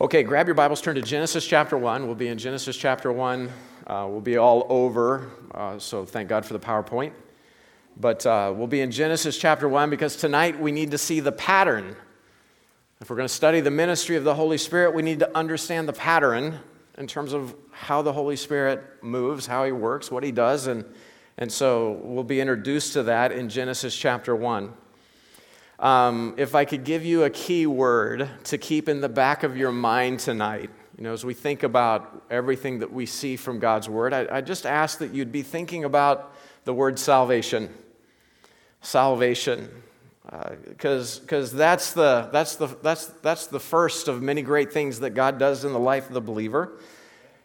Okay, grab your Bibles, turn to Genesis chapter 1. We'll be in Genesis chapter 1. Uh, we'll be all over, uh, so thank God for the PowerPoint. But uh, we'll be in Genesis chapter 1 because tonight we need to see the pattern. If we're going to study the ministry of the Holy Spirit, we need to understand the pattern in terms of how the Holy Spirit moves, how he works, what he does. And, and so we'll be introduced to that in Genesis chapter 1. Um, if I could give you a key word to keep in the back of your mind tonight, you know, as we think about everything that we see from God's word, I, I just ask that you'd be thinking about the word salvation. Salvation. Because uh, that's, the, that's, the, that's, that's the first of many great things that God does in the life of the believer.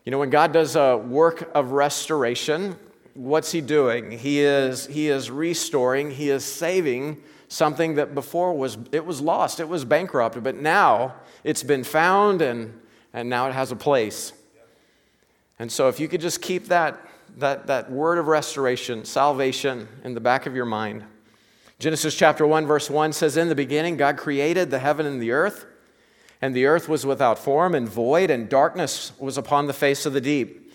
You know, when God does a work of restoration, what's He doing? He is, he is restoring, He is saving something that before was it was lost it was bankrupt but now it's been found and and now it has a place. And so if you could just keep that that that word of restoration salvation in the back of your mind. Genesis chapter 1 verse 1 says in the beginning god created the heaven and the earth and the earth was without form and void and darkness was upon the face of the deep.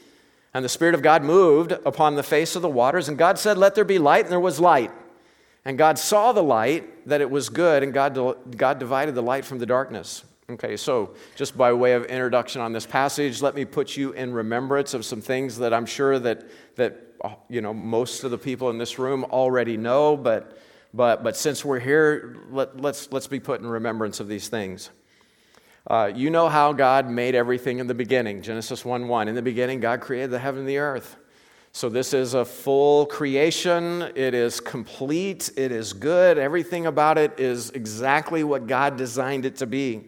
And the spirit of god moved upon the face of the waters and god said let there be light and there was light and God saw the light, that it was good, and God, God divided the light from the darkness. Okay, so just by way of introduction on this passage, let me put you in remembrance of some things that I'm sure that, that you know, most of the people in this room already know, but, but, but since we're here, let, let's, let's be put in remembrance of these things. Uh, you know how God made everything in the beginning. Genesis 1 1. In the beginning, God created the heaven and the earth. So, this is a full creation. It is complete. It is good. Everything about it is exactly what God designed it to be.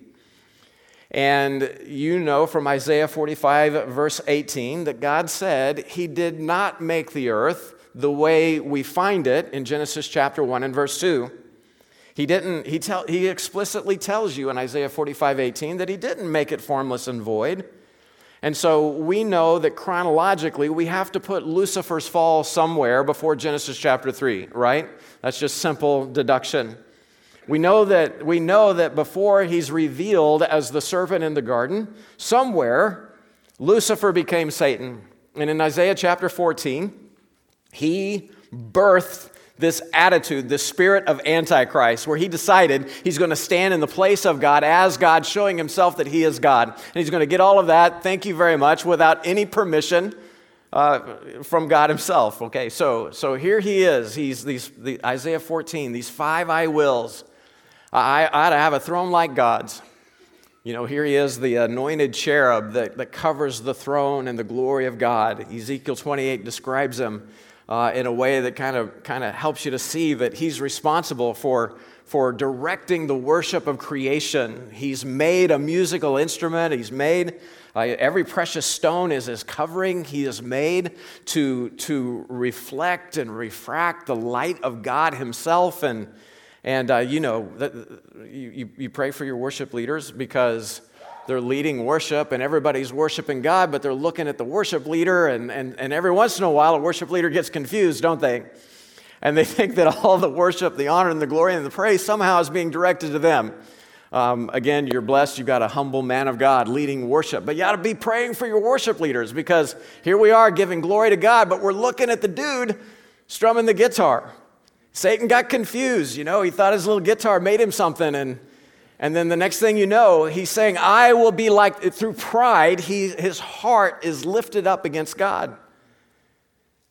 And you know from Isaiah 45, verse 18, that God said He did not make the earth the way we find it in Genesis chapter 1 and verse 2. He didn't, he, tell, he explicitly tells you in Isaiah 45, 18 that he didn't make it formless and void. And so we know that chronologically we have to put Lucifer's fall somewhere before Genesis chapter 3, right? That's just simple deduction. We know that we know that before he's revealed as the serpent in the garden, somewhere Lucifer became Satan. And in Isaiah chapter 14, he birthed this attitude, this spirit of Antichrist, where he decided he's going to stand in the place of God as God, showing himself that he is God. And he's going to get all of that, thank you very much, without any permission uh, from God himself. Okay, so, so here he is. He's these, the, Isaiah 14, these five I wills. I, I ought to have a throne like God's. You know, here he is, the anointed cherub that, that covers the throne and the glory of God. Ezekiel 28 describes him uh, in a way that kind of kind of helps you to see that he's responsible for for directing the worship of creation. He's made a musical instrument. He's made uh, every precious stone is his covering. He is made to to reflect and refract the light of God Himself. And and uh, you know you, you pray for your worship leaders because they're leading worship and everybody's worshiping God, but they're looking at the worship leader, and, and, and every once in a while, a worship leader gets confused, don't they? And they think that all the worship, the honor, and the glory, and the praise somehow is being directed to them. Um, again, you're blessed. You've got a humble man of God leading worship. But you ought to be praying for your worship leaders because here we are giving glory to God, but we're looking at the dude strumming the guitar. Satan got confused. You know, he thought his little guitar made him something, and and then the next thing you know, he's saying, I will be like, through pride, he, his heart is lifted up against God.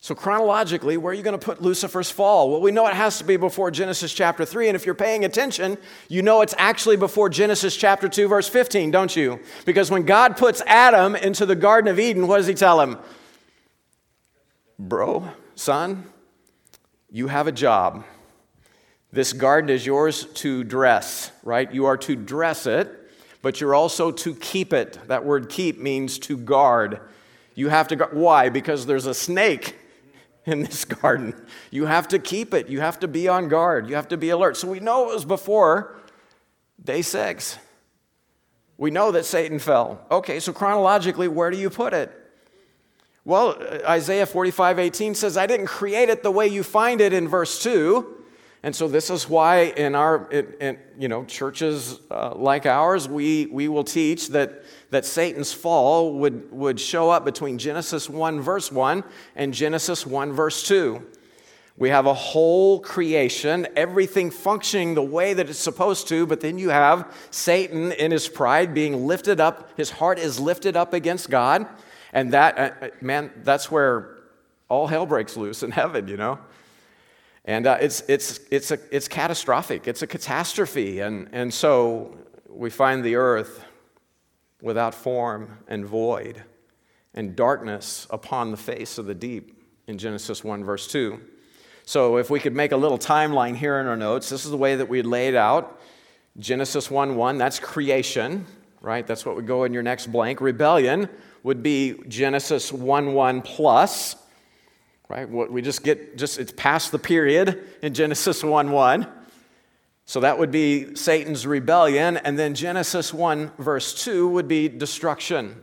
So, chronologically, where are you going to put Lucifer's fall? Well, we know it has to be before Genesis chapter 3. And if you're paying attention, you know it's actually before Genesis chapter 2, verse 15, don't you? Because when God puts Adam into the Garden of Eden, what does he tell him? Bro, son, you have a job. This garden is yours to dress, right? You are to dress it, but you're also to keep it. That word keep means to guard. You have to guard. Why? Because there's a snake in this garden. You have to keep it. You have to be on guard. You have to be alert. So we know it was before day six. We know that Satan fell. Okay, so chronologically, where do you put it? Well, uh, Isaiah 45 18 says, I didn't create it the way you find it in verse 2. And so this is why in our, in, in, you know, churches uh, like ours, we, we will teach that, that Satan's fall would, would show up between Genesis 1 verse 1 and Genesis 1 verse 2. We have a whole creation, everything functioning the way that it's supposed to, but then you have Satan in his pride being lifted up. His heart is lifted up against God. And that, uh, uh man, that's where all hell breaks loose in heaven, you know? And uh, it's, it's, it's, a, it's catastrophic, it's a catastrophe. And, and so we find the earth without form and void and darkness upon the face of the deep in Genesis 1, verse 2. So if we could make a little timeline here in our notes, this is the way that we laid out. Genesis 1 1, that's creation, right? That's what would go in your next blank. Rebellion would be Genesis 1 1 plus right? We just get, just it's past the period in Genesis 1 1. So that would be Satan's rebellion. And then Genesis 1, verse 2 would be destruction.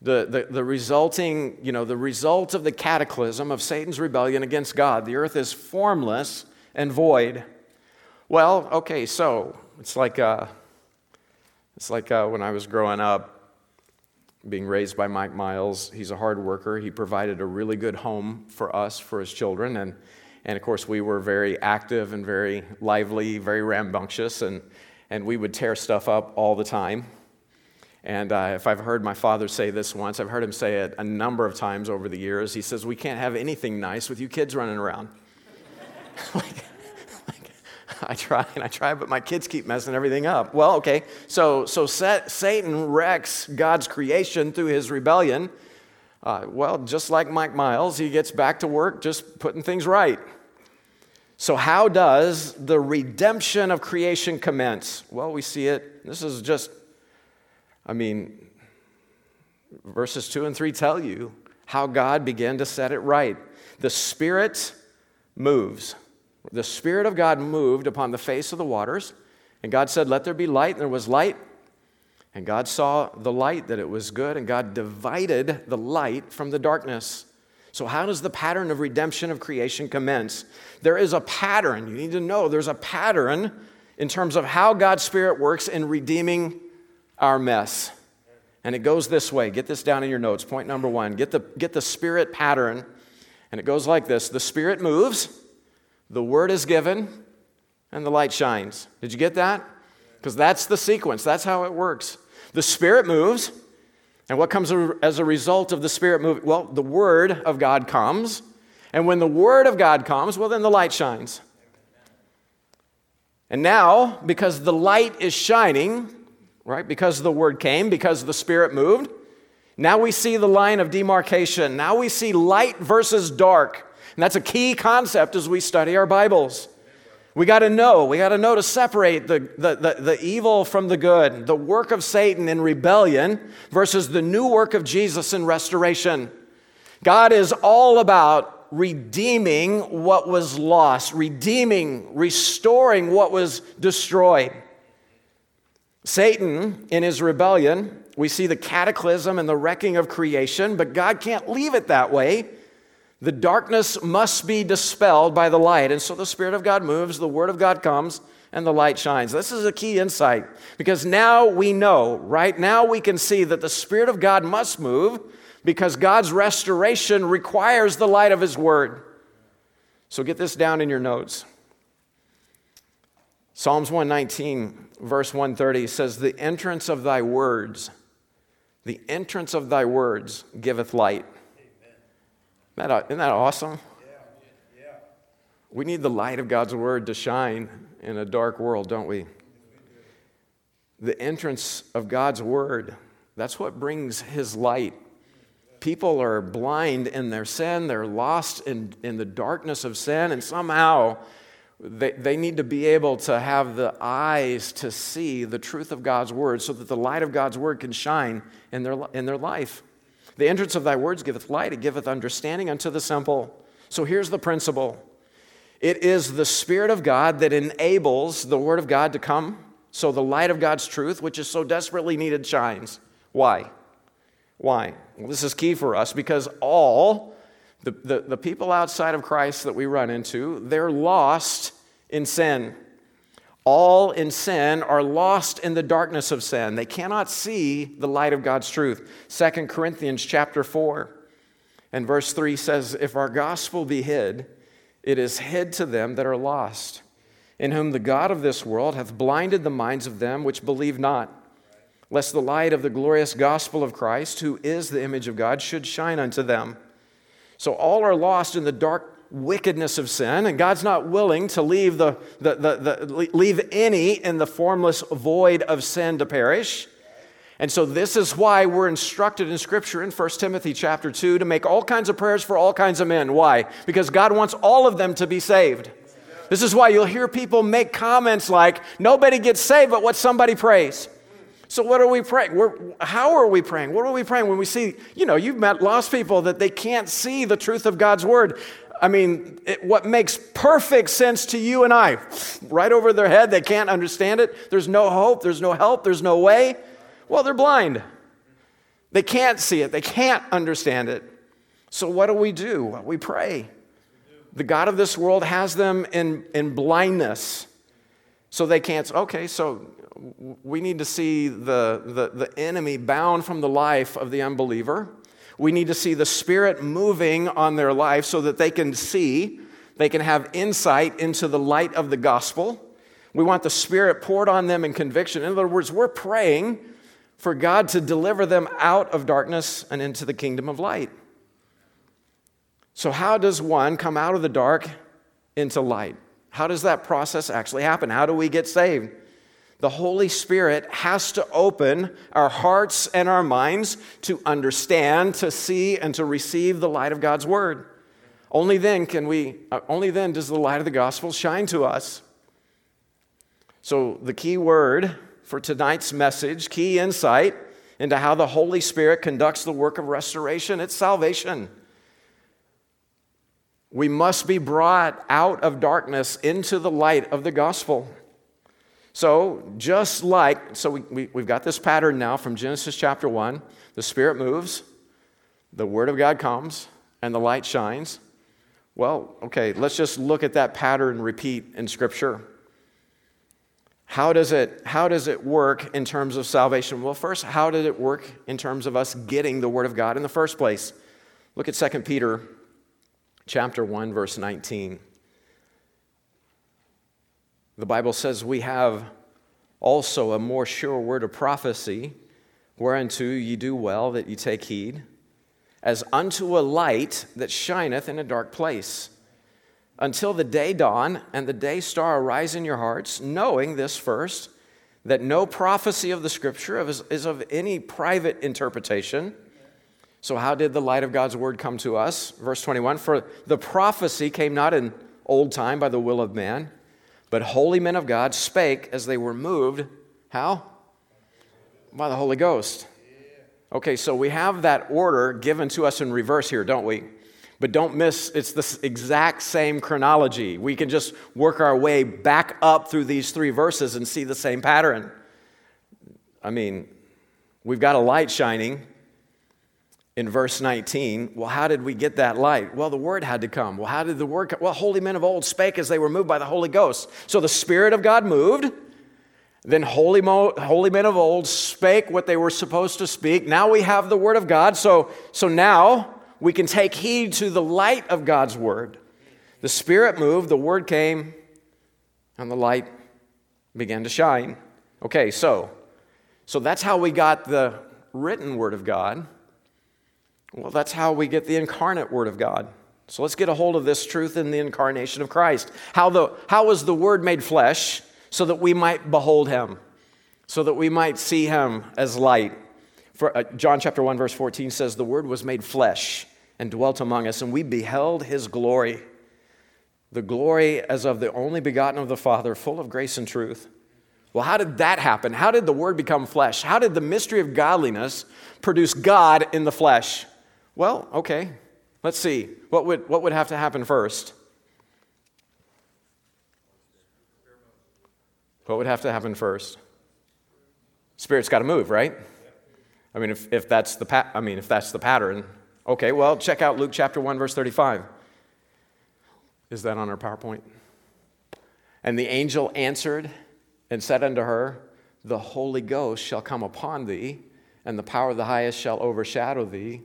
The, the, the resulting, you know, the result of the cataclysm of Satan's rebellion against God. The earth is formless and void. Well, okay, so it's like, uh, it's like uh, when I was growing up, being raised by Mike Miles. He's a hard worker. He provided a really good home for us, for his children. And, and of course, we were very active and very lively, very rambunctious, and, and we would tear stuff up all the time. And uh, if I've heard my father say this once, I've heard him say it a number of times over the years. He says, We can't have anything nice with you kids running around. like, I try and I try, but my kids keep messing everything up. Well, okay, so, so Satan wrecks God's creation through his rebellion. Uh, well, just like Mike Miles, he gets back to work just putting things right. So, how does the redemption of creation commence? Well, we see it. This is just, I mean, verses 2 and 3 tell you how God began to set it right. The Spirit moves. The Spirit of God moved upon the face of the waters, and God said, Let there be light, and there was light. And God saw the light, that it was good, and God divided the light from the darkness. So, how does the pattern of redemption of creation commence? There is a pattern. You need to know there's a pattern in terms of how God's Spirit works in redeeming our mess. And it goes this way. Get this down in your notes. Point number one get the, get the Spirit pattern. And it goes like this The Spirit moves the word is given, and the light shines. Did you get that? Because that's the sequence, that's how it works. The Spirit moves, and what comes as a result of the Spirit moving? Well, the Word of God comes, and when the Word of God comes, well, then the light shines. And now, because the light is shining, right, because the Word came, because the Spirit moved, now we see the line of demarcation. Now we see light versus dark. And that's a key concept as we study our Bibles. We got to know, we got to know to separate the, the, the, the, evil from the good, the work of Satan in rebellion versus the new work of Jesus in restoration. God is all about redeeming what was lost, redeeming, restoring what was destroyed. Satan, in his rebellion, we see the cataclysm and the wrecking of creation, but God can't leave it that way. The darkness must be dispelled by the light. And so the Spirit of God moves, the Word of God comes, and the light shines. This is a key insight because now we know, right now we can see that the Spirit of God must move because God's restoration requires the light of His Word. So get this down in your notes. Psalms 119, verse 130 says, The entrance of thy words, the entrance of thy words giveth light. Isn't that, isn't that awesome? We need the light of God's word to shine in a dark world, don't we? The entrance of God's word, that's what brings his light. People are blind in their sin, they're lost in, in the darkness of sin, and somehow they, they need to be able to have the eyes to see the truth of God's word so that the light of God's word can shine in their, in their life. The entrance of thy words giveth light, it giveth understanding unto the simple. So here's the principle it is the Spirit of God that enables the Word of God to come, so the light of God's truth, which is so desperately needed, shines. Why? Why? Well, this is key for us because all the, the, the people outside of Christ that we run into, they're lost in sin. All in sin are lost in the darkness of sin. They cannot see the light of God's truth. 2 Corinthians chapter 4 and verse 3 says, If our gospel be hid, it is hid to them that are lost, in whom the God of this world hath blinded the minds of them which believe not, lest the light of the glorious gospel of Christ, who is the image of God, should shine unto them. So all are lost in the dark wickedness of sin, and God's not willing to leave, the, the, the, the, leave any in the formless void of sin to perish. And so this is why we're instructed in Scripture in 1 Timothy chapter 2 to make all kinds of prayers for all kinds of men. Why? Because God wants all of them to be saved. This is why you'll hear people make comments like, nobody gets saved but what somebody prays. So, what are we praying? We're, how are we praying? What are we praying when we see, you know, you've met lost people that they can't see the truth of God's word. I mean, it, what makes perfect sense to you and I, right over their head, they can't understand it. There's no hope, there's no help, there's no way. Well, they're blind. They can't see it, they can't understand it. So, what do we do? We pray. The God of this world has them in, in blindness. So they can't. Okay, so we need to see the, the, the enemy bound from the life of the unbeliever. We need to see the Spirit moving on their life so that they can see, they can have insight into the light of the gospel. We want the Spirit poured on them in conviction. In other words, we're praying for God to deliver them out of darkness and into the kingdom of light. So, how does one come out of the dark into light? How does that process actually happen? How do we get saved? The Holy Spirit has to open our hearts and our minds to understand, to see, and to receive the light of God's Word. Only then can we, uh, only then does the light of the gospel shine to us. So, the key word for tonight's message, key insight into how the Holy Spirit conducts the work of restoration, it's salvation. We must be brought out of darkness into the light of the gospel. So, just like, so we, we, we've got this pattern now from Genesis chapter 1 the Spirit moves, the Word of God comes, and the light shines. Well, okay, let's just look at that pattern repeat in Scripture. How does it, how does it work in terms of salvation? Well, first, how did it work in terms of us getting the Word of God in the first place? Look at 2 Peter chapter 1, verse 19. The Bible says we have also a more sure word of prophecy, whereunto ye do well that ye take heed, as unto a light that shineth in a dark place, until the day dawn and the day star arise in your hearts, knowing this first, that no prophecy of the scripture is of any private interpretation. So, how did the light of God's word come to us? Verse 21 For the prophecy came not in old time by the will of man but holy men of God spake as they were moved. How? By the Holy Ghost. Okay, so we have that order given to us in reverse here, don't we? But don't miss, it's the exact same chronology. We can just work our way back up through these three verses and see the same pattern. I mean, we've got a light shining in verse 19. Well, how did we get that light? Well, the word had to come. Well, how did the word come? Well, holy men of old spake as they were moved by the Holy Ghost. So the Spirit of God moved. Then holy, mo- holy men of old spake what they were supposed to speak. Now we have the word of God. So, so now we can take heed to the light of God's word. The Spirit moved, the word came, and the light began to shine. Okay, so so that's how we got the written word of God. Well, that's how we get the incarnate Word of God. So let's get a hold of this truth in the incarnation of Christ. How, the, how was the Word made flesh? So that we might behold Him, so that we might see Him as light. For, uh, John chapter 1, verse 14 says, The Word was made flesh and dwelt among us, and we beheld His glory. The glory as of the only begotten of the Father, full of grace and truth. Well, how did that happen? How did the Word become flesh? How did the mystery of godliness produce God in the flesh? Well, okay, let's see. What would, what would have to happen first? What would have to happen first? Spirit's got to move, right? I mean, if, if that's the pa- I mean, if that's the pattern, okay. Well, check out Luke chapter one, verse thirty-five. Is that on our PowerPoint? And the angel answered and said unto her, The Holy Ghost shall come upon thee, and the power of the highest shall overshadow thee.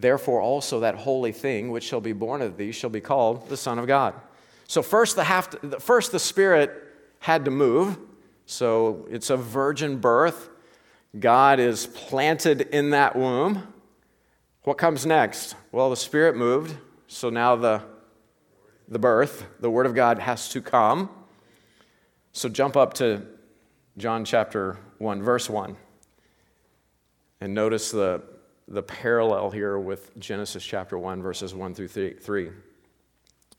Therefore, also that holy thing which shall be born of thee shall be called the Son of God. So, first the, to, first the Spirit had to move. So, it's a virgin birth. God is planted in that womb. What comes next? Well, the Spirit moved. So now the, the birth, the Word of God has to come. So jump up to John chapter 1, verse 1. And notice the, the parallel here with Genesis chapter 1, verses 1 through 3.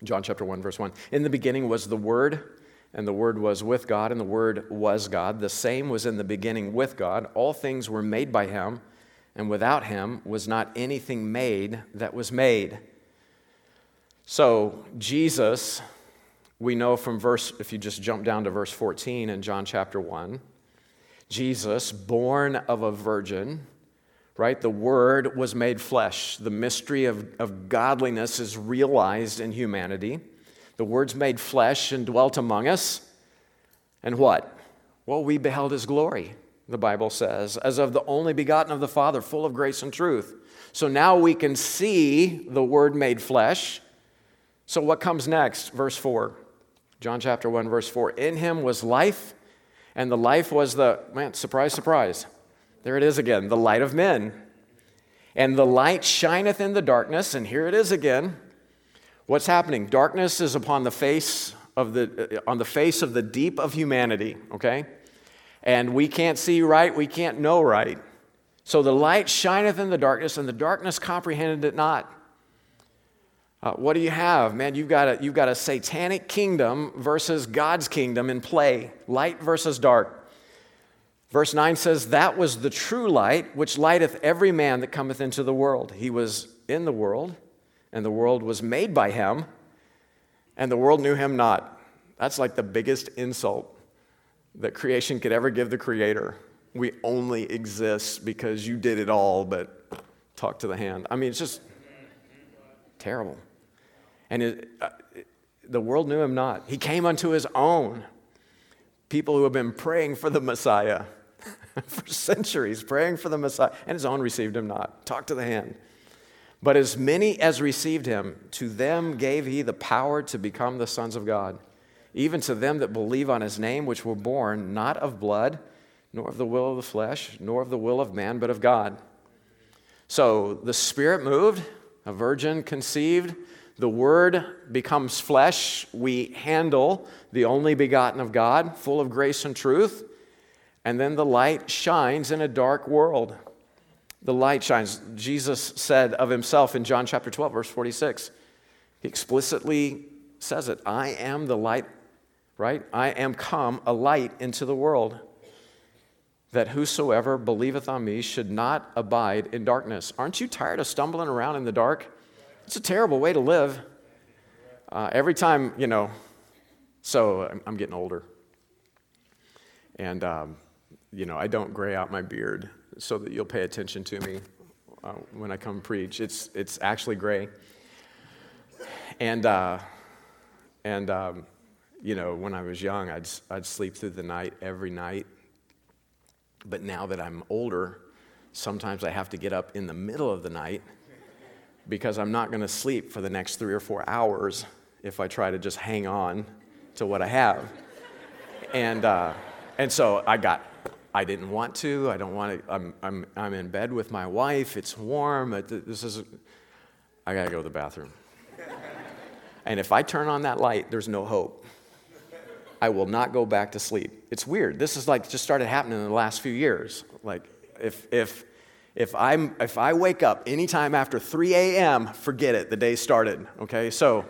John chapter 1, verse 1. In the beginning was the Word, and the Word was with God, and the Word was God. The same was in the beginning with God. All things were made by Him, and without Him was not anything made that was made. So, Jesus we know from verse, if you just jump down to verse 14 in John chapter 1, Jesus, born of a virgin, right? The Word was made flesh. The mystery of, of godliness is realized in humanity. The Word's made flesh and dwelt among us. And what? Well, we beheld His glory, the Bible says, as of the only begotten of the Father, full of grace and truth. So now we can see the Word made flesh. So what comes next? Verse 4. John chapter 1, verse 4. In him was life, and the life was the, man, surprise, surprise. There it is again, the light of men. And the light shineth in the darkness, and here it is again. What's happening? Darkness is upon the face of the, on the face of the deep of humanity, okay? And we can't see right, we can't know right. So the light shineth in the darkness, and the darkness comprehended it not. Uh, what do you have? Man, you've got, a, you've got a satanic kingdom versus God's kingdom in play light versus dark. Verse 9 says, That was the true light, which lighteth every man that cometh into the world. He was in the world, and the world was made by him, and the world knew him not. That's like the biggest insult that creation could ever give the Creator. We only exist because you did it all, but talk to the hand. I mean, it's just terrible. And it, uh, the world knew him not. He came unto his own. People who have been praying for the Messiah for centuries, praying for the Messiah, and his own received him not. Talk to the hand. But as many as received him, to them gave he the power to become the sons of God, even to them that believe on his name, which were born not of blood, nor of the will of the flesh, nor of the will of man, but of God. So the Spirit moved, a virgin conceived, the Word becomes flesh. We handle the only begotten of God, full of grace and truth. And then the light shines in a dark world. The light shines. Jesus said of himself in John chapter 12, verse 46, he explicitly says it I am the light, right? I am come a light into the world, that whosoever believeth on me should not abide in darkness. Aren't you tired of stumbling around in the dark? It's a terrible way to live. Uh, every time, you know, so I'm, I'm getting older. And, um, you know, I don't gray out my beard so that you'll pay attention to me uh, when I come preach. It's, it's actually gray. And, uh, and um, you know, when I was young, I'd, I'd sleep through the night every night. But now that I'm older, sometimes I have to get up in the middle of the night because I'm not going to sleep for the next three or four hours if I try to just hang on to what I have. and, uh, and so I got, I didn't want to. I don't want to. I'm, I'm, I'm in bed with my wife. It's warm. This is, I got to go to the bathroom. and if I turn on that light, there's no hope. I will not go back to sleep. It's weird. This is like just started happening in the last few years. Like, if, if, if, I'm, if I wake up anytime after 3 a.m., forget it, the day started, okay? So,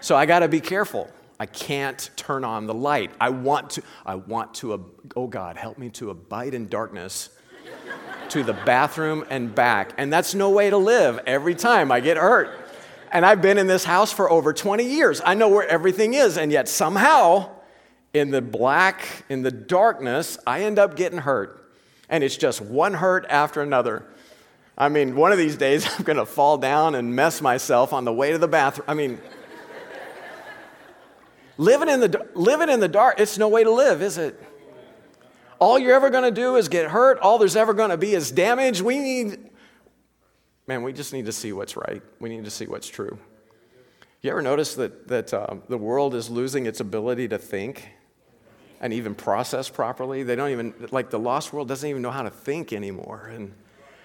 so I gotta be careful. I can't turn on the light. I want to, I want to, oh God, help me to abide in darkness to the bathroom and back. And that's no way to live every time I get hurt. And I've been in this house for over 20 years. I know where everything is, and yet somehow, in the black, in the darkness, I end up getting hurt and it's just one hurt after another. I mean, one of these days I'm going to fall down and mess myself on the way to the bathroom. I mean, Living in the, living in the dark, it's no way to live, is it? All you're ever going to do is get hurt. All there's ever going to be is damage. We need, man, we just need to see what's right. We need to see what's true. You ever notice that, that uh, the world is losing its ability to think and even process properly? They don't even, like the lost world doesn't even know how to think anymore. And,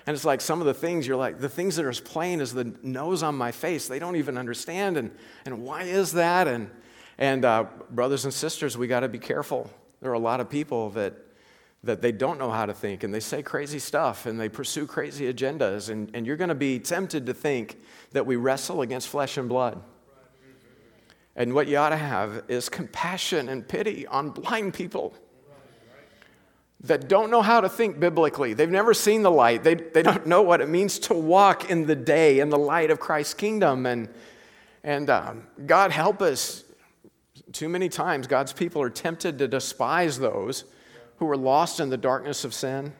and it's like some of the things you're like, the things that are as plain as the nose on my face, they don't even understand. And, and why is that? And, and uh, brothers and sisters, we got to be careful. There are a lot of people that, that they don't know how to think and they say crazy stuff and they pursue crazy agendas. And, and you're going to be tempted to think that we wrestle against flesh and blood. And what you ought to have is compassion and pity on blind people that don't know how to think biblically. They've never seen the light. They, they don't know what it means to walk in the day, in the light of Christ's kingdom. And, and um, God help us. Too many times, God's people are tempted to despise those who are lost in the darkness of sin.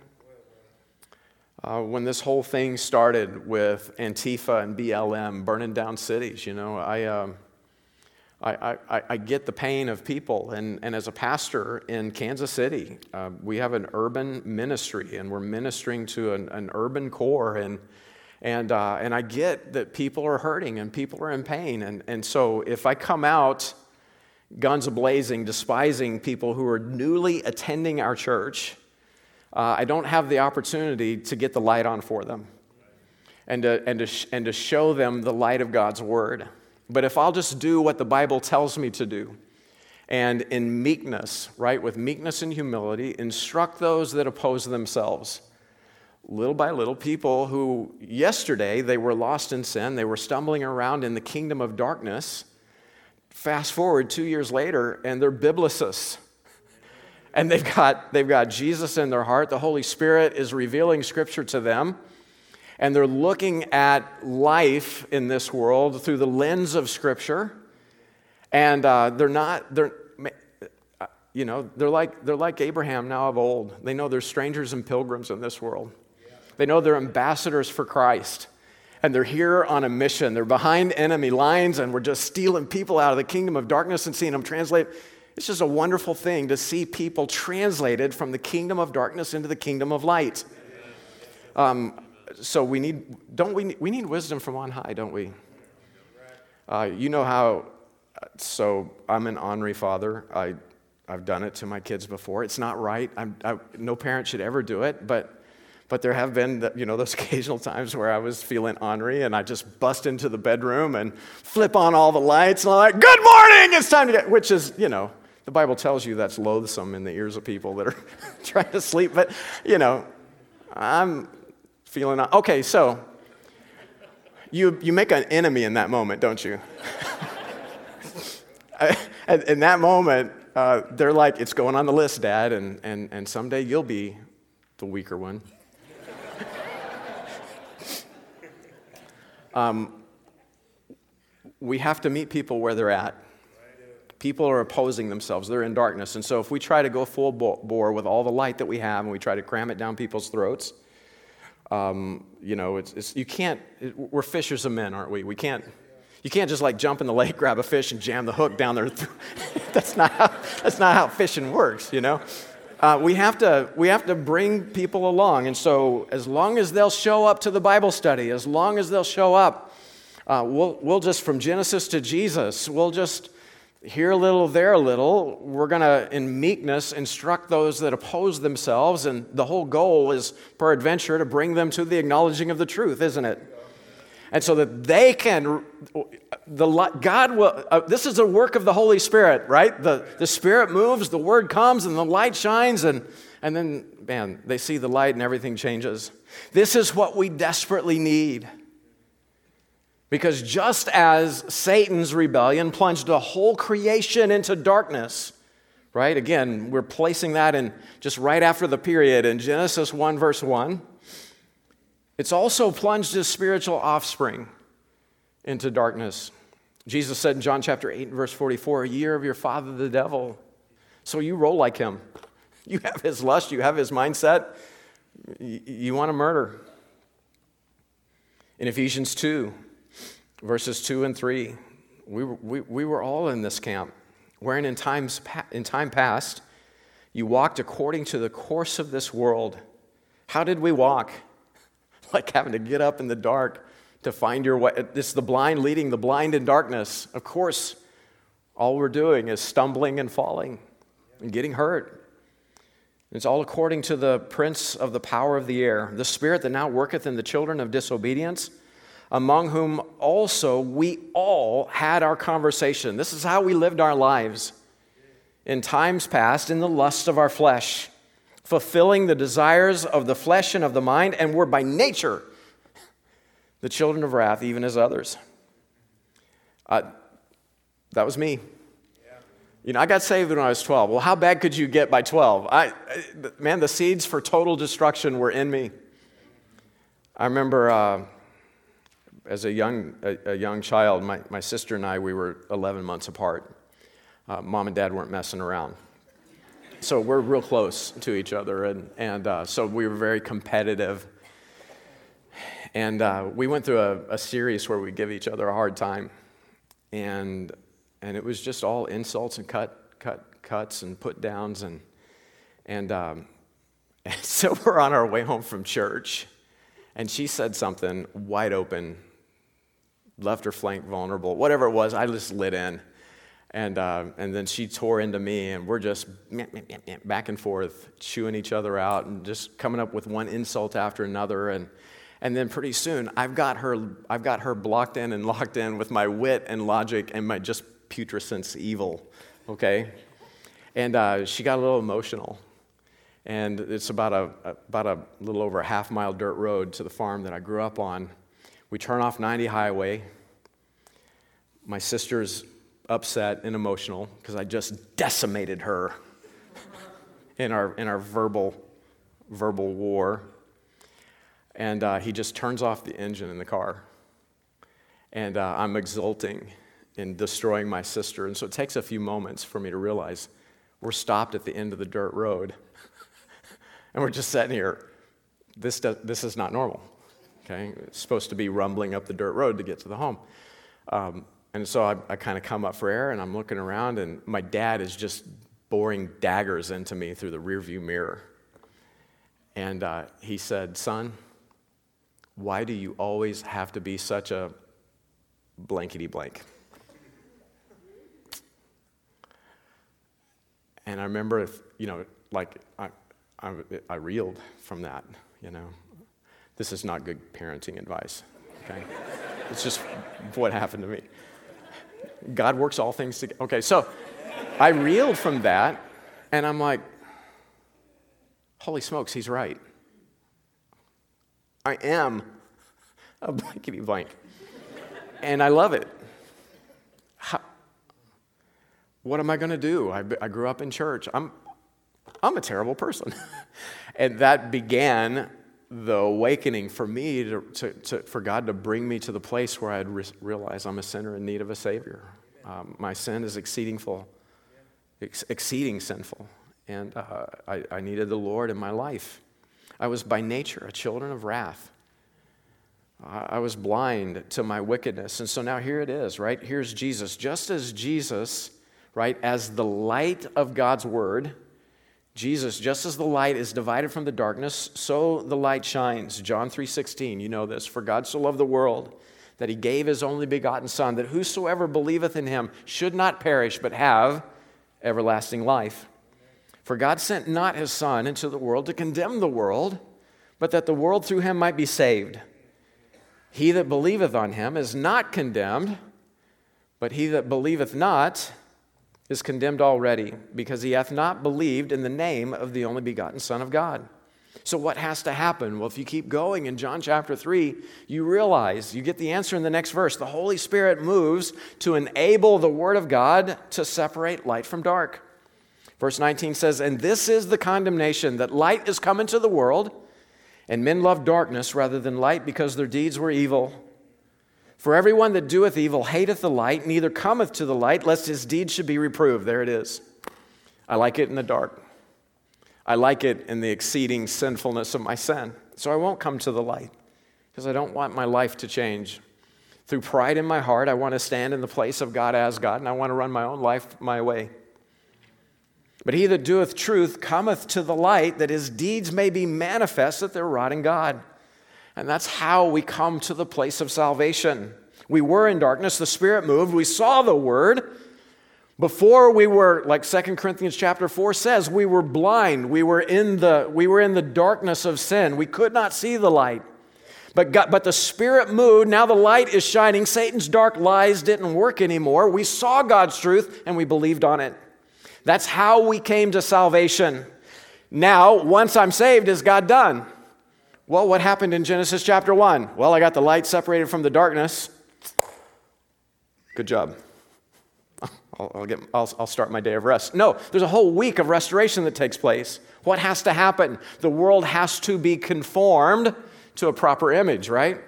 Uh, when this whole thing started with Antifa and BLM burning down cities, you know, I. Um, I, I, I, get the pain of people. And, and as a pastor in Kansas City, uh, we have an urban ministry and we're ministering to an, an urban core. And, and, uh, and I get that people are hurting and people are in pain. And, and so if I come out guns blazing, despising people who are newly attending our church, uh, I don't have the opportunity to get the light on for them and to, and, to, and to show them the light of God's word. But if I'll just do what the Bible tells me to do, and in meekness, right, with meekness and humility, instruct those that oppose themselves. Little by little, people who yesterday they were lost in sin, they were stumbling around in the kingdom of darkness. Fast forward two years later, and they're biblicists. And they've got, they've got Jesus in their heart. The Holy Spirit is revealing scripture to them and they're looking at life in this world through the lens of Scripture, and uh, they're not, they're, you know, they're like, they're like Abraham now of old. They know they're strangers and pilgrims in this world. They know they're ambassadors for Christ. And they're here on a mission. They're behind enemy lines, and we're just stealing people out of the kingdom of darkness and seeing them translate. It's just a wonderful thing to see people translated from the kingdom of darkness into the kingdom of light. Um, so we need, don't we, we need wisdom from on high, don't we? Uh, you know how, so I'm an ornery father. I, I've done it to my kids before. It's not right. I, no parent should ever do it, but, but there have been, you know, those occasional times where I was feeling ornery and I just bust into the bedroom and flip on all the lights and I'm like, good morning, it's time to get, which is, you know, the Bible tells you that's loathsome in the ears of people that are trying to sleep, but, you know, I'm, feeling. Okay, so you, you make an enemy in that moment, don't you? in that moment, uh, they're like, it's going on the list, Dad, and, and, and someday you'll be the weaker one. Um, we have to meet people where they're at. People are opposing themselves, they're in darkness. And so, if we try to go full bore with all the light that we have and we try to cram it down people's throats, um, you know, it's, it's, you can't, it, we're fishers of men, aren't we? We can't, you can't just like jump in the lake, grab a fish, and jam the hook down there. that's, not how, that's not how fishing works, you know? Uh, we, have to, we have to bring people along. And so, as long as they'll show up to the Bible study, as long as they'll show up, uh, we'll, we'll just, from Genesis to Jesus, we'll just here a little, there a little. We're going to, in meekness, instruct those that oppose themselves. And the whole goal is, per adventure, to bring them to the acknowledging of the truth, isn't it? And so that they can, the, God will, uh, this is a work of the Holy Spirit, right? The, the Spirit moves, the Word comes, and the light shines, and, and then, man, they see the light and everything changes. This is what we desperately need. Because just as Satan's rebellion plunged the whole creation into darkness, right? Again, we're placing that in just right after the period in Genesis 1, verse 1. It's also plunged his spiritual offspring into darkness. Jesus said in John chapter 8, verse 44, a year of your father, the devil. So you roll like him. You have his lust, you have his mindset. You want to murder. In Ephesians 2, verses 2 and 3. We, we, we were all in this camp. wherein in, times, in time past you walked according to the course of this world. How did we walk? Like having to get up in the dark to find your way. It's the blind leading the blind in darkness. Of course, all we're doing is stumbling and falling and getting hurt. It's all according to the prince of the power of the air, the spirit that now worketh in the children of disobedience, among whom also we all had our conversation. This is how we lived our lives in times past in the lust of our flesh, fulfilling the desires of the flesh and of the mind, and were by nature the children of wrath, even as others. Uh, that was me. You know, I got saved when I was 12. Well, how bad could you get by 12? I, man, the seeds for total destruction were in me. I remember uh, as a young, a, a, young child, my, my sister and I, we were 11 months apart. Uh, Mom and dad weren't messing around. So we're real close to each other, and, and uh, so we were very competitive. And uh, we went through a, a series where we give each other a hard time. And and it was just all insults and cut, cut, cuts and put downs. And, and, um, and so we're on our way home from church, and she said something wide open, left her flank vulnerable, whatever it was, I just lit in. And, uh, and then she tore into me, and we're just back and forth, chewing each other out, and just coming up with one insult after another. And, and then pretty soon, I've got her, I've got her blocked in and locked in with my wit and logic and my just putrescence evil, okay? And uh, she got a little emotional. And it's about a, about a little over a half mile dirt road to the farm that I grew up on. We turn off 90 highway. My sister's upset and emotional because I just decimated her in our, in our verbal, verbal war. And uh, he just turns off the engine in the car. And uh, I'm exulting in destroying my sister. And so it takes a few moments for me to realize we're stopped at the end of the dirt road. and we're just sitting here. This, does, this is not normal. Okay? It's supposed to be rumbling up the dirt road to get to the home. Um, and so I, I kind of come up for air and I'm looking around, and my dad is just boring daggers into me through the rearview mirror. And uh, he said, Son, why do you always have to be such a blankety blank? And I remember, you know, like I, I, I reeled from that, you know. This is not good parenting advice, okay? it's just what happened to me. God works all things together. Okay, so I reeled from that, and I'm like, holy smokes, he's right. I am a blankety blank. And I love it. What am I going to do? I, I grew up in church. I'm, I'm a terrible person. and that began the awakening for me to, to, to, for God to bring me to the place where I'd re- realize I'm a sinner in need of a Savior. Um, my sin is exceeding full, ex- exceeding sinful, and uh, I, I needed the Lord in my life. I was by nature a children of wrath. I was blind to my wickedness. And so now here it is, right? Here's Jesus. Just as Jesus right? As the light of God's word, Jesus, just as the light is divided from the darkness, so the light shines. John 3:16, you know this, for God so loved the world that he gave his only begotten son that whosoever believeth in him should not perish but have everlasting life. For God sent not his son into the world to condemn the world, but that the world through him might be saved. He that believeth on him is not condemned, but he that believeth not is condemned already because he hath not believed in the name of the only begotten Son of God. So, what has to happen? Well, if you keep going in John chapter 3, you realize, you get the answer in the next verse. The Holy Spirit moves to enable the Word of God to separate light from dark. Verse 19 says, And this is the condemnation that light is come into the world, and men love darkness rather than light because their deeds were evil. For everyone that doeth evil hateth the light, neither cometh to the light, lest his deeds should be reproved. There it is. I like it in the dark. I like it in the exceeding sinfulness of my sin. So I won't come to the light because I don't want my life to change. Through pride in my heart, I want to stand in the place of God as God, and I want to run my own life my way. But he that doeth truth cometh to the light, that his deeds may be manifest that they're in God. And that's how we come to the place of salvation. We were in darkness, the Spirit moved, we saw the Word. Before we were, like 2 Corinthians chapter 4 says, we were blind. We were in the, we were in the darkness of sin. We could not see the light. But, God, but the Spirit moved. Now the light is shining. Satan's dark lies didn't work anymore. We saw God's truth and we believed on it. That's how we came to salvation. Now, once I'm saved, is God done? Well, what happened in Genesis chapter 1? Well, I got the light separated from the darkness. Good job. I'll, get, I'll, I'll start my day of rest. No, there's a whole week of restoration that takes place. What has to happen? The world has to be conformed to a proper image, right?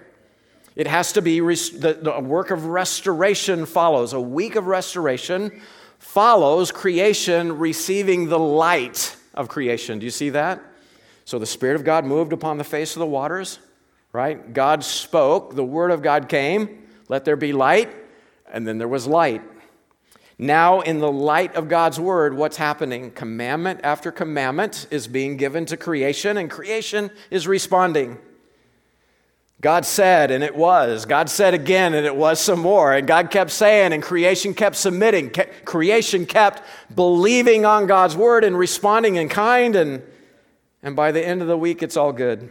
It has to be, the, the work of restoration follows. A week of restoration follows creation receiving the light of creation. Do you see that? So the Spirit of God moved upon the face of the waters, right? God spoke, the Word of God came, let there be light, and then there was light. Now, in the light of God's Word, what's happening? Commandment after commandment is being given to creation, and creation is responding. God said, and it was. God said again, and it was some more. And God kept saying, and creation kept submitting. creation kept believing on God's word and responding in kind. And, and by the end of the week, it's all good.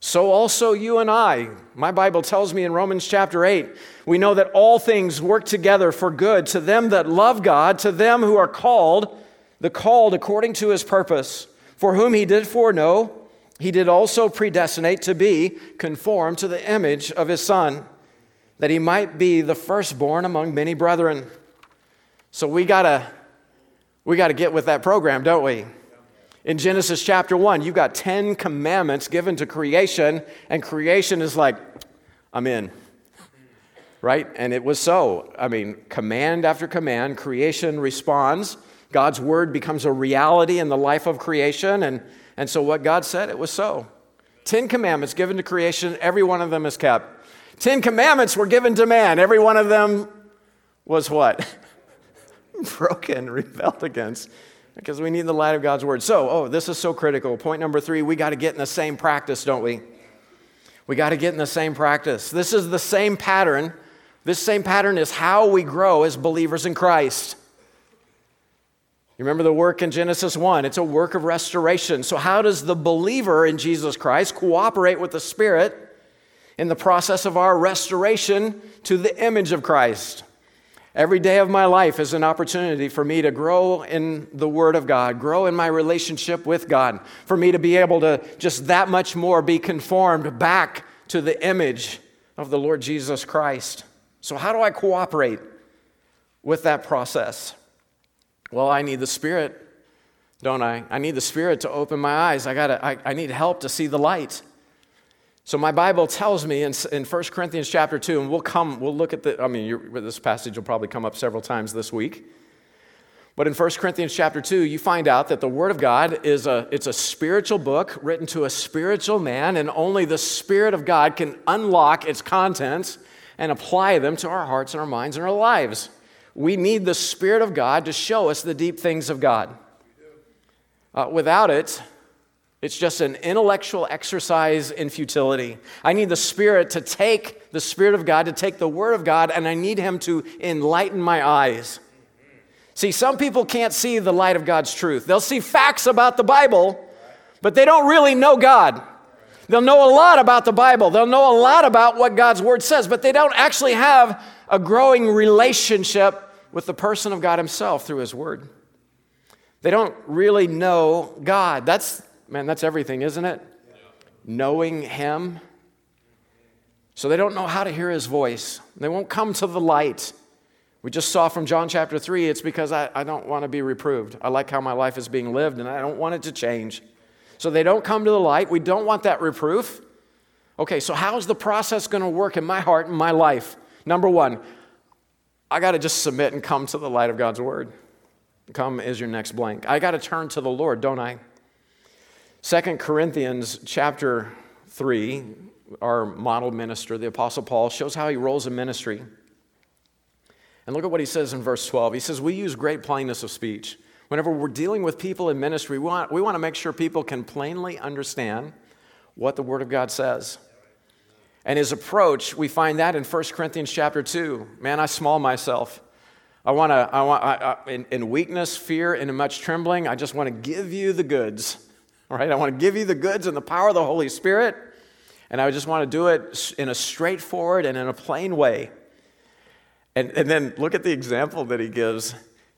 So also you and I. My Bible tells me in Romans chapter 8, we know that all things work together for good to them that love God, to them who are called, the called according to his purpose, for whom he did foreknow he did also predestinate to be conformed to the image of his Son, that he might be the firstborn among many brethren. So we gotta, we gotta get with that program, don't we? In Genesis chapter 1, you've got 10 commandments given to creation, and creation is like, I'm in. Right? And it was so. I mean, command after command, creation responds. God's word becomes a reality in the life of creation, and and so, what God said, it was so. Ten commandments given to creation, every one of them is kept. Ten commandments were given to man, every one of them was what? Broken, rebelled against, because we need the light of God's word. So, oh, this is so critical. Point number three we got to get in the same practice, don't we? We got to get in the same practice. This is the same pattern. This same pattern is how we grow as believers in Christ. You remember the work in Genesis 1? It's a work of restoration. So, how does the believer in Jesus Christ cooperate with the Spirit in the process of our restoration to the image of Christ? Every day of my life is an opportunity for me to grow in the Word of God, grow in my relationship with God, for me to be able to just that much more be conformed back to the image of the Lord Jesus Christ. So, how do I cooperate with that process? Well, I need the Spirit, don't I? I need the Spirit to open my eyes. I, gotta, I, I need help to see the light. So my Bible tells me in, in 1 Corinthians chapter 2, and we'll come, we'll look at the, I mean, this passage will probably come up several times this week. But in 1 Corinthians chapter 2, you find out that the Word of God is a, it's a spiritual book written to a spiritual man, and only the Spirit of God can unlock its contents and apply them to our hearts and our minds and our lives. We need the Spirit of God to show us the deep things of God. Uh, without it, it's just an intellectual exercise in futility. I need the Spirit to take the Spirit of God, to take the Word of God, and I need Him to enlighten my eyes. See, some people can't see the light of God's truth. They'll see facts about the Bible, but they don't really know God. They'll know a lot about the Bible. They'll know a lot about what God's Word says, but they don't actually have a growing relationship with the person of God Himself through His Word. They don't really know God. That's, man, that's everything, isn't it? Yeah. Knowing Him. So they don't know how to hear His voice. They won't come to the light. We just saw from John chapter 3, it's because I, I don't want to be reproved. I like how my life is being lived and I don't want it to change. So they don't come to the light. We don't want that reproof. Okay, so how's the process going to work in my heart and my life? Number one, I got to just submit and come to the light of God's word. Come is your next blank. I got to turn to the Lord, don't I? Second Corinthians chapter 3, our model minister, the Apostle Paul, shows how he rolls in ministry. And look at what he says in verse 12. He says, We use great plainness of speech. Whenever we're dealing with people in ministry, we want, we want to make sure people can plainly understand what the Word of God says. And his approach, we find that in 1 Corinthians chapter 2. Man, I small myself. I want to, I want, I, I, in, in weakness, fear, and in much trembling, I just want to give you the goods. I want to give you the goods and the power of the Holy Spirit. And I just want to do it in a straightforward and in a plain way. And, and then look at the example that he gives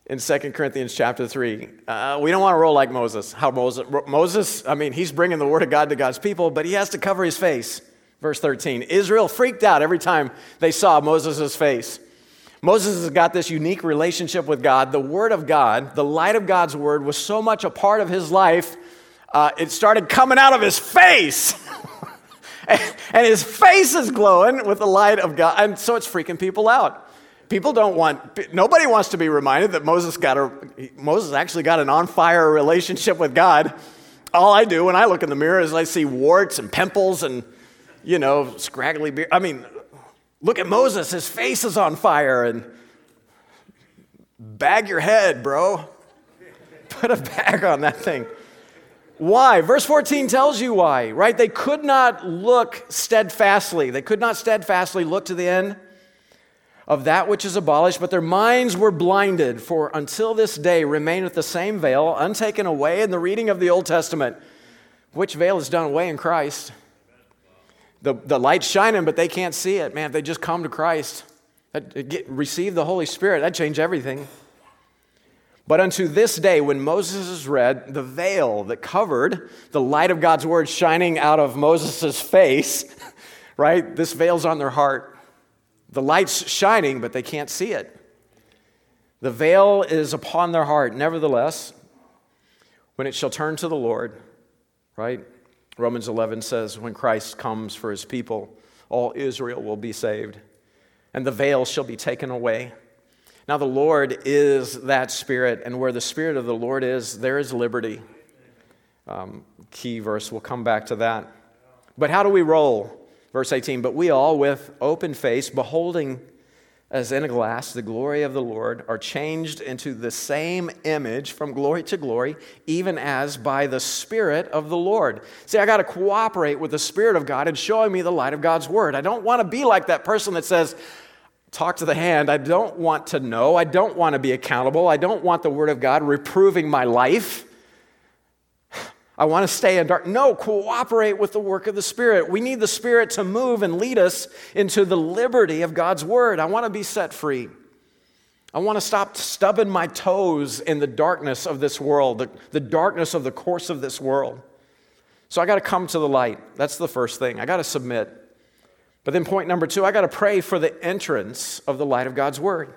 in 2 Corinthians chapter 3. Uh, we don't want to roll like Moses. How Moses, Moses, I mean, he's bringing the word of God to God's people, but he has to cover his face. Verse 13 Israel freaked out every time they saw Moses' face. Moses has got this unique relationship with God. The Word of God, the light of God's Word, was so much a part of his life, uh, it started coming out of his face. and his face is glowing with the light of God. And so it's freaking people out. People don't want, nobody wants to be reminded that Moses got a, Moses actually got an on fire relationship with God. All I do when I look in the mirror is I see warts and pimples and, you know, scraggly beard. I mean, Look at Moses, his face is on fire, and bag your head, bro. Put a bag on that thing. Why? Verse 14 tells you why, right? They could not look steadfastly. They could not steadfastly look to the end of that which is abolished, but their minds were blinded, for until this day remaineth the same veil, untaken away in the reading of the Old Testament, which veil is done away in Christ the, the light's shining, but they can't see it. Man, if they just come to Christ, get, receive the Holy Spirit, that change everything. But unto this day, when Moses is read, the veil that covered the light of God's word shining out of Moses' face, right? This veil's on their heart. The light's shining, but they can't see it. The veil is upon their heart. Nevertheless, when it shall turn to the Lord, right? Romans 11 says, When Christ comes for his people, all Israel will be saved, and the veil shall be taken away. Now, the Lord is that Spirit, and where the Spirit of the Lord is, there is liberty. Um, key verse, we'll come back to that. But how do we roll? Verse 18, but we all with open face, beholding as in a glass, the glory of the Lord, are changed into the same image from glory to glory, even as by the Spirit of the Lord. See, I got to cooperate with the Spirit of God in showing me the light of God's Word. I don't want to be like that person that says, Talk to the hand. I don't want to know. I don't want to be accountable. I don't want the Word of God reproving my life. I want to stay in dark. No, cooperate with the work of the Spirit. We need the Spirit to move and lead us into the liberty of God's Word. I want to be set free. I want to stop stubbing my toes in the darkness of this world, the, the darkness of the course of this world. So I got to come to the light. That's the first thing. I got to submit. But then, point number two, I got to pray for the entrance of the light of God's Word.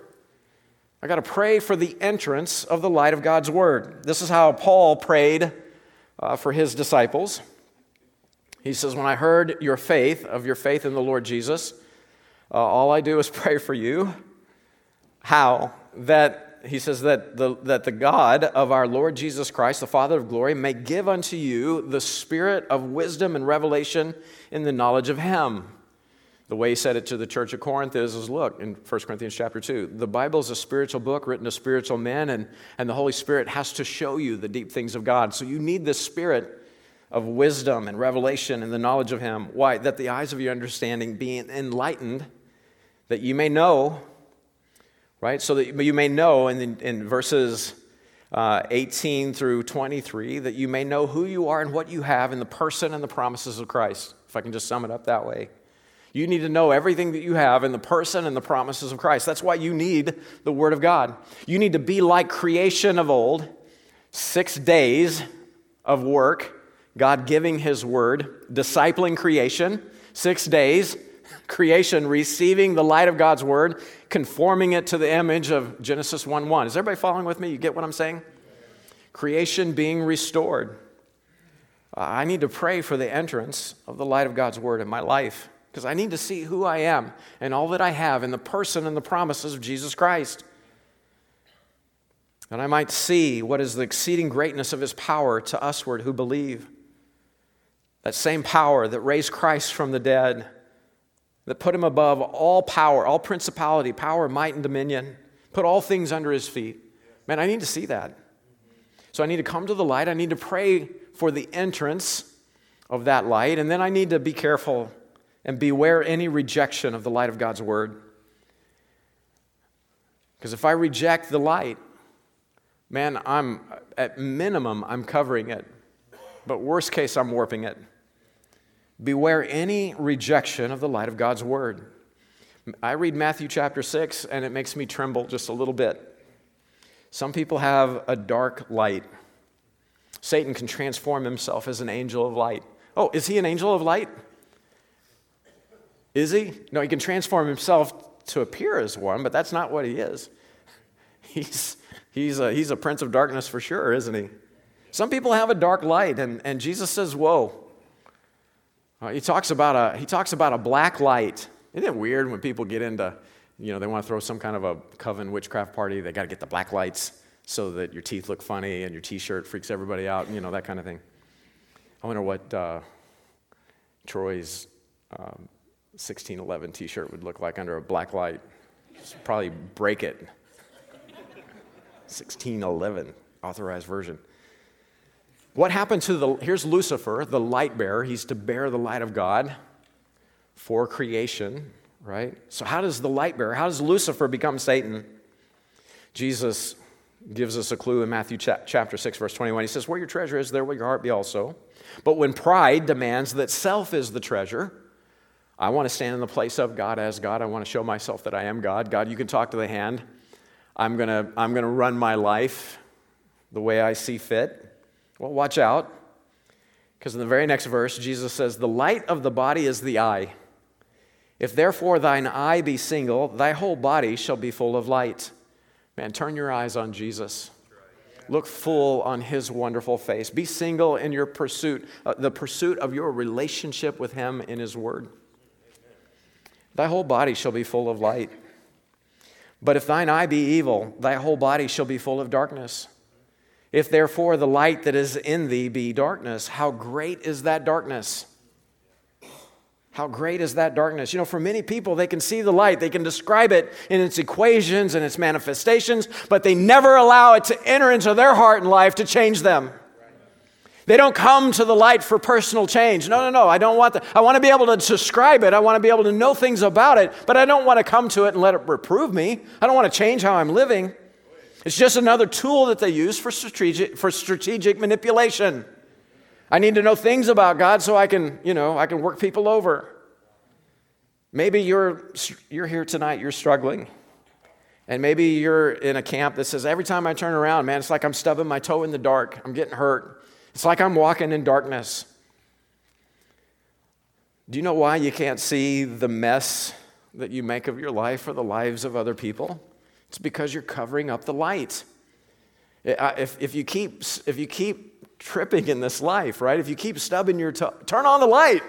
I got to pray for the entrance of the light of God's Word. This is how Paul prayed uh, for his disciples. He says, When I heard your faith, of your faith in the Lord Jesus, uh, all I do is pray for you. How? That, he says, that the, that the God of our Lord Jesus Christ, the Father of glory, may give unto you the spirit of wisdom and revelation in the knowledge of Him the way he said it to the church of Corinth is, is look, in 1 Corinthians chapter 2, the Bible is a spiritual book written to spiritual men, and, and the Holy Spirit has to show you the deep things of God. So you need the spirit of wisdom and revelation and the knowledge of Him. Why? That the eyes of your understanding be enlightened, that you may know, right? So that you may know in, in verses uh, 18 through 23, that you may know who you are and what you have in the person and the promises of Christ, if I can just sum it up that way. You need to know everything that you have in the person and the promises of Christ. That's why you need the Word of God. You need to be like creation of old, six days of work, God giving His Word, discipling creation, six days, creation receiving the light of God's Word, conforming it to the image of Genesis 1 1. Is everybody following with me? You get what I'm saying? Creation being restored. I need to pray for the entrance of the light of God's Word in my life because I need to see who I am and all that I have in the person and the promises of Jesus Christ. And I might see what is the exceeding greatness of his power to usward who believe. that same power that raised Christ from the dead, that put him above all power, all principality, power, might, and dominion, put all things under his feet. Man, I need to see that. So I need to come to the light. I need to pray for the entrance of that light. And then I need to be careful and beware any rejection of the light of God's word. Because if I reject the light, man, I'm at minimum, I'm covering it. But worst case, I'm warping it. Beware any rejection of the light of God's word. I read Matthew chapter 6 and it makes me tremble just a little bit. Some people have a dark light. Satan can transform himself as an angel of light. Oh, is he an angel of light? Is he? No, he can transform himself to appear as one, but that's not what he is. He's, he's, a, he's a prince of darkness for sure, isn't he? Some people have a dark light, and, and Jesus says, Whoa. Uh, he, talks about a, he talks about a black light. Isn't it weird when people get into, you know, they want to throw some kind of a coven witchcraft party? They got to get the black lights so that your teeth look funny and your t shirt freaks everybody out, you know, that kind of thing. I wonder what uh, Troy's um, 1611 t shirt would look like under a black light. Just probably break it. 1611, authorized version. What happened to the, here's Lucifer, the light bearer. He's to bear the light of God for creation, right? So, how does the light bearer, how does Lucifer become Satan? Jesus gives us a clue in Matthew chapter 6, verse 21. He says, Where your treasure is, there will your heart be also. But when pride demands that self is the treasure, I want to stand in the place of God as God. I want to show myself that I am God. God, you can talk to the hand. I'm going to, I'm going to run my life the way I see fit. Well, watch out. Because in the very next verse, Jesus says, The light of the body is the eye. If therefore thine eye be single, thy whole body shall be full of light. Man, turn your eyes on Jesus. Look full on his wonderful face. Be single in your pursuit, uh, the pursuit of your relationship with him in his word. Thy whole body shall be full of light. But if thine eye be evil, thy whole body shall be full of darkness. If therefore the light that is in thee be darkness, how great is that darkness? How great is that darkness? You know, for many people, they can see the light, they can describe it in its equations and its manifestations, but they never allow it to enter into their heart and life to change them. They don't come to the light for personal change. No, no, no. I don't want that. I want to be able to describe it. I want to be able to know things about it, but I don't want to come to it and let it reprove me. I don't want to change how I'm living. It's just another tool that they use for strategic, for strategic manipulation. I need to know things about God so I can, you know, I can work people over. Maybe you're, you're here tonight, you're struggling. And maybe you're in a camp that says, every time I turn around, man, it's like I'm stubbing my toe in the dark. I'm getting hurt. It's like I'm walking in darkness. Do you know why you can't see the mess that you make of your life or the lives of other people? It's because you're covering up the light. If, if, you, keep, if you keep tripping in this life, right? If you keep stubbing your toe, turn on the light.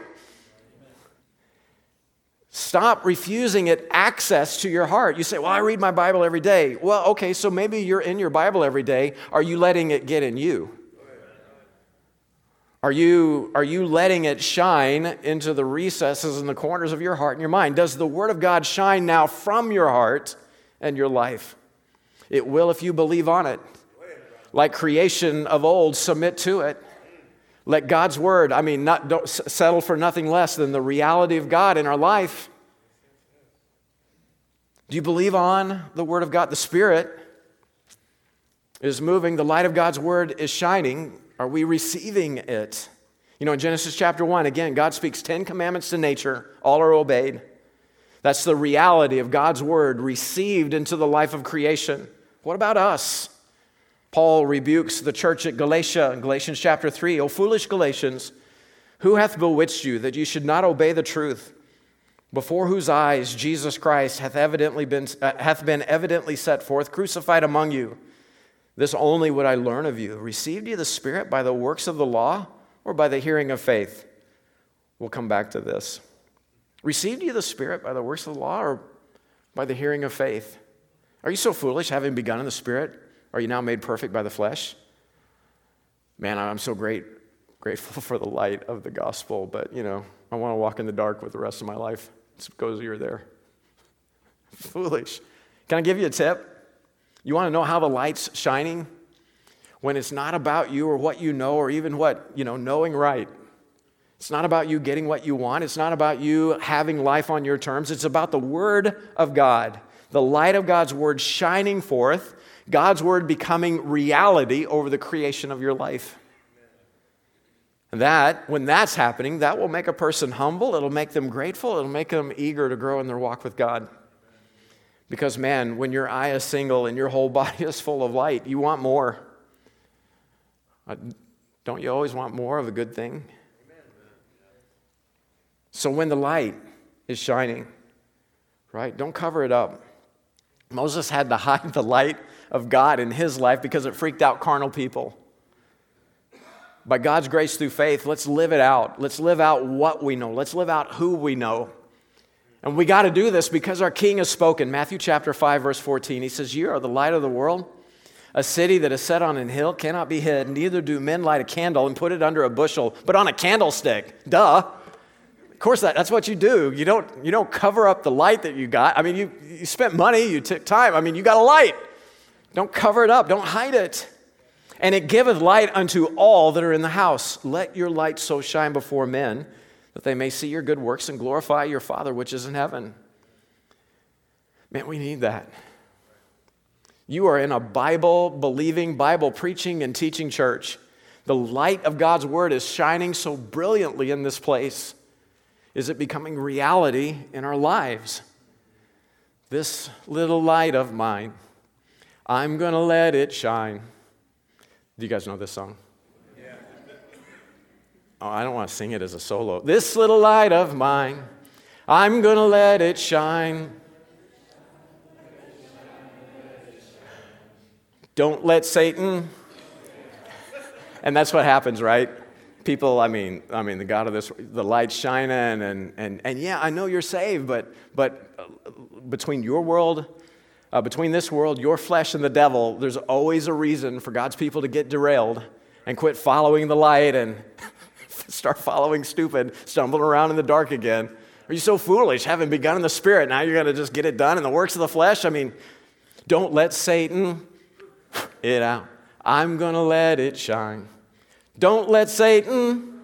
Stop refusing it access to your heart. You say, Well, I read my Bible every day. Well, okay, so maybe you're in your Bible every day. Are you letting it get in you? Are you, are you letting it shine into the recesses and the corners of your heart and your mind? Does the Word of God shine now from your heart and your life? It will if you believe on it like creation of old, submit to it. Let God's word, I mean, not, don't settle for nothing less than the reality of God in our life. Do you believe on the word of God? The Spirit is moving, the light of God's word is shining. Are we receiving it? You know, in Genesis chapter 1, again, God speaks 10 commandments to nature, all are obeyed. That's the reality of God's word received into the life of creation. What about us? Paul rebukes the church at Galatia in Galatians chapter 3 O foolish Galatians, who hath bewitched you that you should not obey the truth, before whose eyes Jesus Christ hath, evidently been, uh, hath been evidently set forth, crucified among you? This only would I learn of you. Received you the Spirit by the works of the law or by the hearing of faith? We'll come back to this. Received you the Spirit by the works of the law or by the hearing of faith? Are you so foolish, having begun in the Spirit? Are you now made perfect by the flesh? Man, I'm so great, grateful for the light of the gospel, but you know, I want to walk in the dark with the rest of my life. Suppose you're there. Foolish. Can I give you a tip? You want to know how the light's shining? When it's not about you or what you know or even what, you know, knowing right. It's not about you getting what you want. It's not about you having life on your terms. It's about the Word of God, the light of God's Word shining forth, God's Word becoming reality over the creation of your life. And that, when that's happening, that will make a person humble. It'll make them grateful. It'll make them eager to grow in their walk with God. Because, man, when your eye is single and your whole body is full of light, you want more. Uh, don't you always want more of a good thing? So, when the light is shining, right, don't cover it up. Moses had to hide the light of God in his life because it freaked out carnal people by God's grace through faith, let's live it out. Let's live out what we know. Let's live out who we know. And we got to do this because our King has spoken. Matthew chapter 5, verse 14. He says, You are the light of the world. A city that is set on an hill cannot be hid. Neither do men light a candle and put it under a bushel, but on a candlestick. Duh. Of course, that, that's what you do. You don't, you don't cover up the light that you got. I mean, you, you spent money, you took time. I mean, you got a light. Don't cover it up, don't hide it and it giveth light unto all that are in the house. Let your light so shine before men that they may see your good works and glorify your Father which is in heaven. Man, we need that. You are in a Bible believing, Bible preaching, and teaching church. The light of God's word is shining so brilliantly in this place. Is it becoming reality in our lives? This little light of mine, I'm going to let it shine. Do you guys know this song? Oh, I don't want to sing it as a solo. This little light of mine, I'm going to let it shine. Don't let Satan. And that's what happens, right? People, I mean, I mean, the God of this, the light shining, and, and, and yeah, I know you're saved, but, but uh, between your world uh, between this world, your flesh, and the devil, there's always a reason for God's people to get derailed and quit following the light and start following stupid, stumbling around in the dark again. Are you so foolish? Having begun in the spirit, now you're going to just get it done in the works of the flesh? I mean, don't let Satan it out. I'm going to let it shine. Don't let Satan.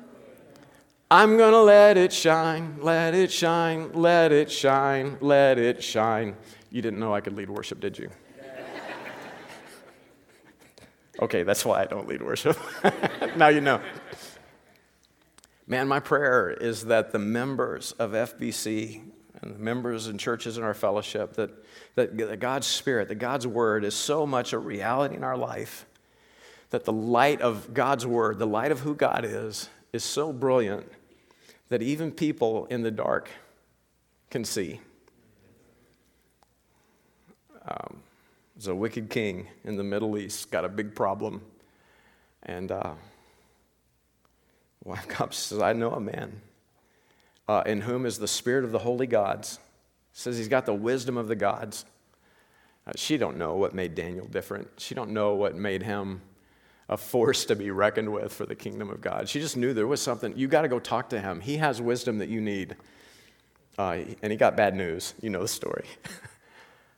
I'm going to let it shine. Let it shine. Let it shine. Let it shine. You didn't know I could lead worship, did you? okay, that's why I don't lead worship. now you know. Man, my prayer is that the members of FBC and the members and churches in our fellowship, that, that, that God's Spirit, that God's Word is so much a reality in our life that the light of God's Word, the light of who God is, is so brilliant that even people in the dark can see. Um, there's a wicked king in the Middle East, got a big problem. And uh, wife comes says, I know a man uh, in whom is the spirit of the holy gods. Says he's got the wisdom of the gods. Uh, she don't know what made Daniel different. She don't know what made him a force to be reckoned with for the kingdom of God. She just knew there was something. You got to go talk to him. He has wisdom that you need. Uh, and he got bad news. You know the story.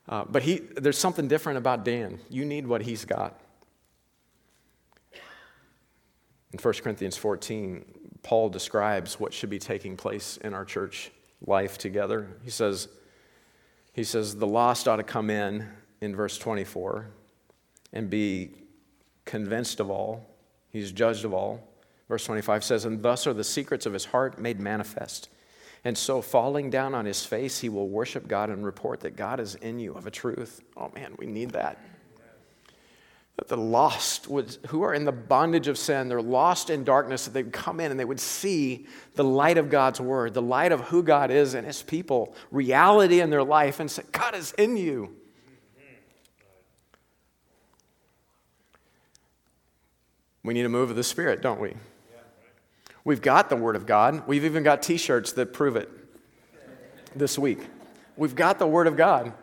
Uh, but he, there's something different about Dan. You need what he's got. In 1 Corinthians 14, Paul describes what should be taking place in our church life together. He says, he says, the lost ought to come in, in verse 24, and be convinced of all. He's judged of all. Verse 25 says, And thus are the secrets of his heart made manifest. And so, falling down on his face, he will worship God and report that God is in you of a truth. Oh man, we need that. That the lost would, who are in the bondage of sin, they're lost in darkness, that they'd come in and they would see the light of God's word, the light of who God is and his people, reality in their life, and say, God is in you. We need a move of the Spirit, don't we? We've got the Word of God. We've even got t shirts that prove it this week. We've got the Word of God.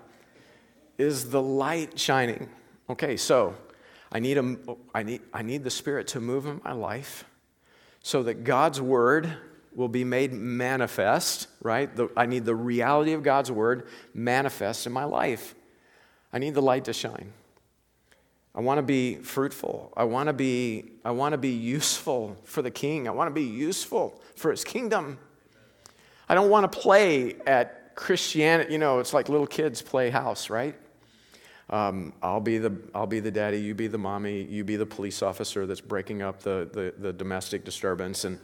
Is the light shining? Okay, so I need, a, I, need, I need the Spirit to move in my life so that God's word will be made manifest, right? The, I need the reality of God's word manifest in my life. I need the light to shine. I want to be fruitful. I want to be, I want to be useful for the king. I want to be useful for his kingdom. I don't want to play at Christianity. You know, it's like little kids play house, right? Um, I'll, be the, I'll be the daddy, you be the mommy, you be the police officer that's breaking up the, the, the domestic disturbance. And,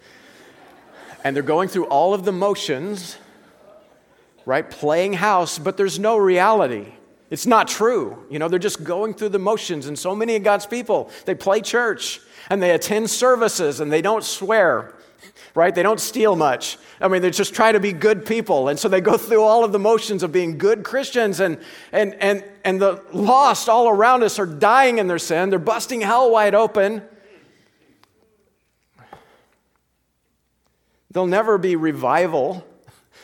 and they're going through all of the motions, right? Playing house, but there's no reality. It's not true. You know, they're just going through the motions. And so many of God's people, they play church and they attend services and they don't swear, right? They don't steal much. I mean, they just try to be good people. And so they go through all of the motions of being good Christians, and, and, and, and the lost all around us are dying in their sin. They're busting hell wide open. There'll never be revival.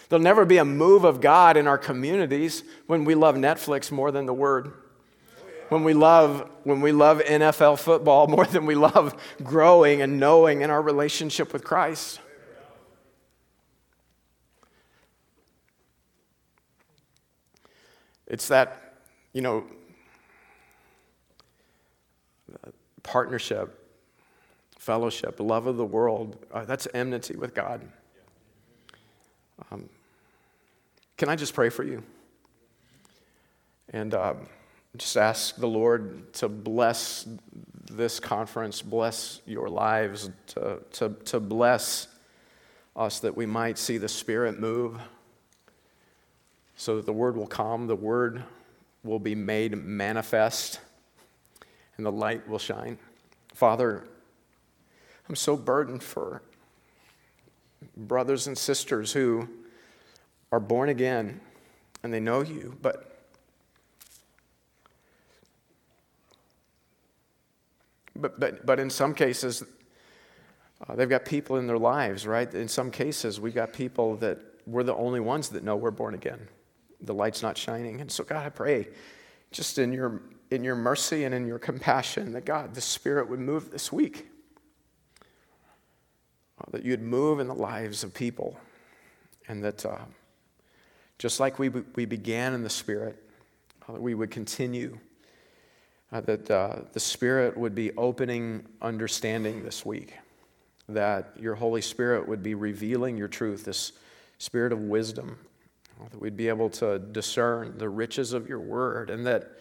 There'll never be a move of God in our communities when we love Netflix more than the Word. When we love, when we love NFL football more than we love growing and knowing in our relationship with Christ. It's that, you know, partnership, fellowship, love of the world. Uh, that's enmity with God. Um, can I just pray for you? And um, just ask the Lord to bless this conference, bless your lives, to, to, to bless us that we might see the Spirit move so that the word will come, the word will be made manifest, and the light will shine. Father, I'm so burdened for brothers and sisters who are born again and they know you, but but but, but in some cases uh, they've got people in their lives, right? In some cases, we've got people that we're the only ones that know we're born again the light's not shining. And so, God, I pray just in your, in your mercy and in your compassion that, God, the Spirit would move this week. Uh, that you'd move in the lives of people. And that uh, just like we, we began in the Spirit, uh, we would continue. Uh, that uh, the Spirit would be opening understanding this week. That your Holy Spirit would be revealing your truth, this spirit of wisdom that we'd be able to discern the riches of your word, and that,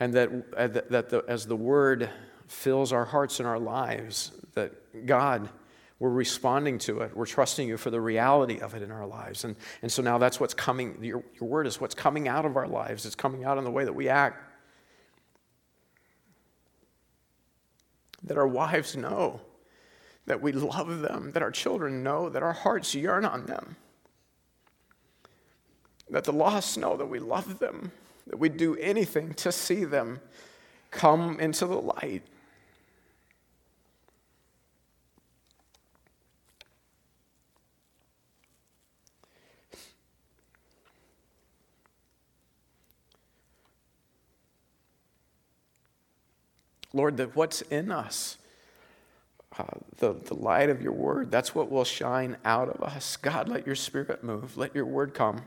and that, uh, that the, as the word fills our hearts and our lives, that God, we're responding to it. We're trusting you for the reality of it in our lives. And, and so now that's what's coming. Your, your word is what's coming out of our lives, it's coming out in the way that we act. That our wives know that we love them, that our children know that our hearts yearn on them that the lost know that we love them, that we'd do anything to see them come into the light. Lord, that what's in us, uh, the, the light of your word, that's what will shine out of us. God, let your spirit move. Let your word come.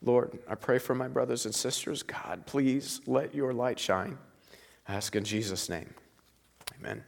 Lord, I pray for my brothers and sisters. God, please let your light shine. I ask in Jesus' name. Amen.